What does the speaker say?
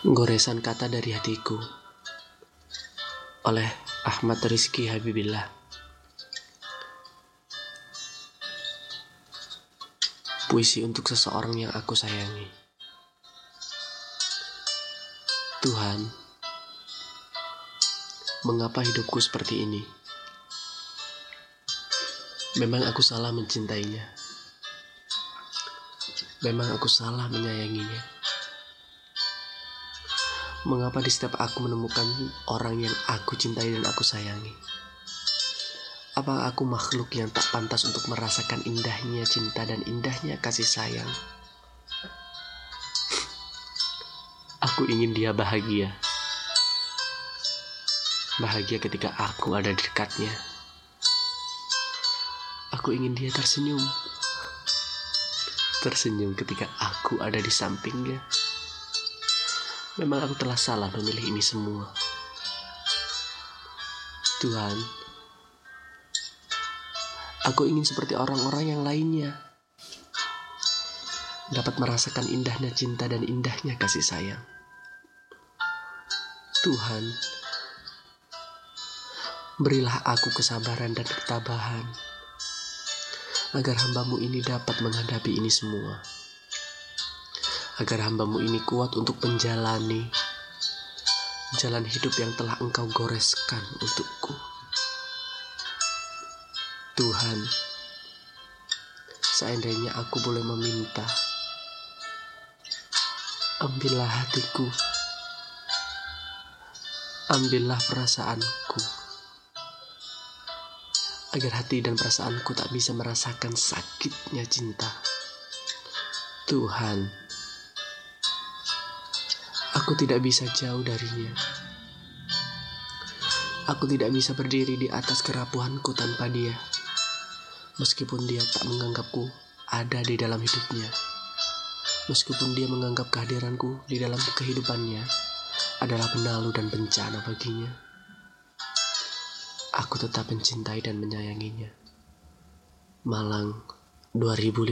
Goresan kata dari hatiku oleh Ahmad Rizky Habibillah. Puisi untuk seseorang yang aku sayangi. Tuhan, mengapa hidupku seperti ini? Memang aku salah mencintainya. Memang aku salah menyayanginya. Mengapa di setiap aku menemukan orang yang aku cintai dan aku sayangi? Apa aku makhluk yang tak pantas untuk merasakan indahnya cinta dan indahnya kasih sayang? Aku ingin dia bahagia. Bahagia ketika aku ada di dekatnya. Aku ingin dia tersenyum. Tersenyum ketika aku ada di sampingnya. Memang aku telah salah memilih ini semua. Tuhan, aku ingin seperti orang-orang yang lainnya. Dapat merasakan indahnya cinta dan indahnya kasih sayang. Tuhan, berilah aku kesabaran dan ketabahan agar hambamu ini dapat menghadapi ini semua agar hambamu ini kuat untuk menjalani jalan hidup yang telah engkau goreskan untukku. Tuhan, seandainya aku boleh meminta, ambillah hatiku, ambillah perasaanku, agar hati dan perasaanku tak bisa merasakan sakitnya cinta. Tuhan, Aku tidak bisa jauh darinya. Aku tidak bisa berdiri di atas kerapuhanku tanpa dia. Meskipun dia tak menganggapku ada di dalam hidupnya. Meskipun dia menganggap kehadiranku di dalam kehidupannya adalah penalu dan bencana baginya. Aku tetap mencintai dan menyayanginya. Malang 2015